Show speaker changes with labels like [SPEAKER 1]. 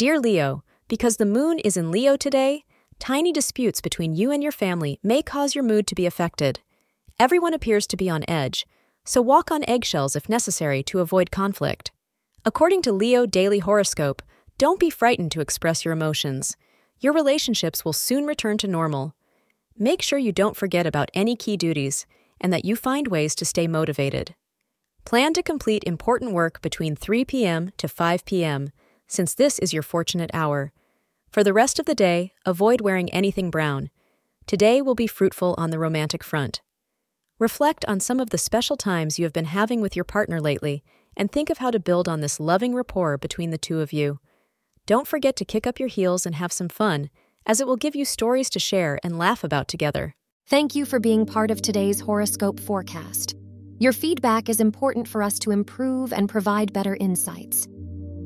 [SPEAKER 1] Dear Leo, because the moon is in Leo today, tiny disputes between you and your family may cause your mood to be affected. Everyone appears to be on edge, so walk on eggshells if necessary to avoid conflict. According to Leo Daily Horoscope, don't be frightened to express your emotions. Your relationships will soon return to normal. Make sure you don't forget about any key duties and that you find ways to stay motivated. Plan to complete important work between 3 p.m. to 5 p.m., since this is your fortunate hour. For the rest of the day, avoid wearing anything brown. Today will be fruitful on the romantic front. Reflect on some of the special times you have been having with your partner lately and think of how to build on this loving rapport between the two of you. Don't forget to kick up your heels and have some fun, as it will give you stories to share and laugh about together.
[SPEAKER 2] Thank you for being part of today's horoscope forecast. Your feedback is important for us to improve and provide better insights.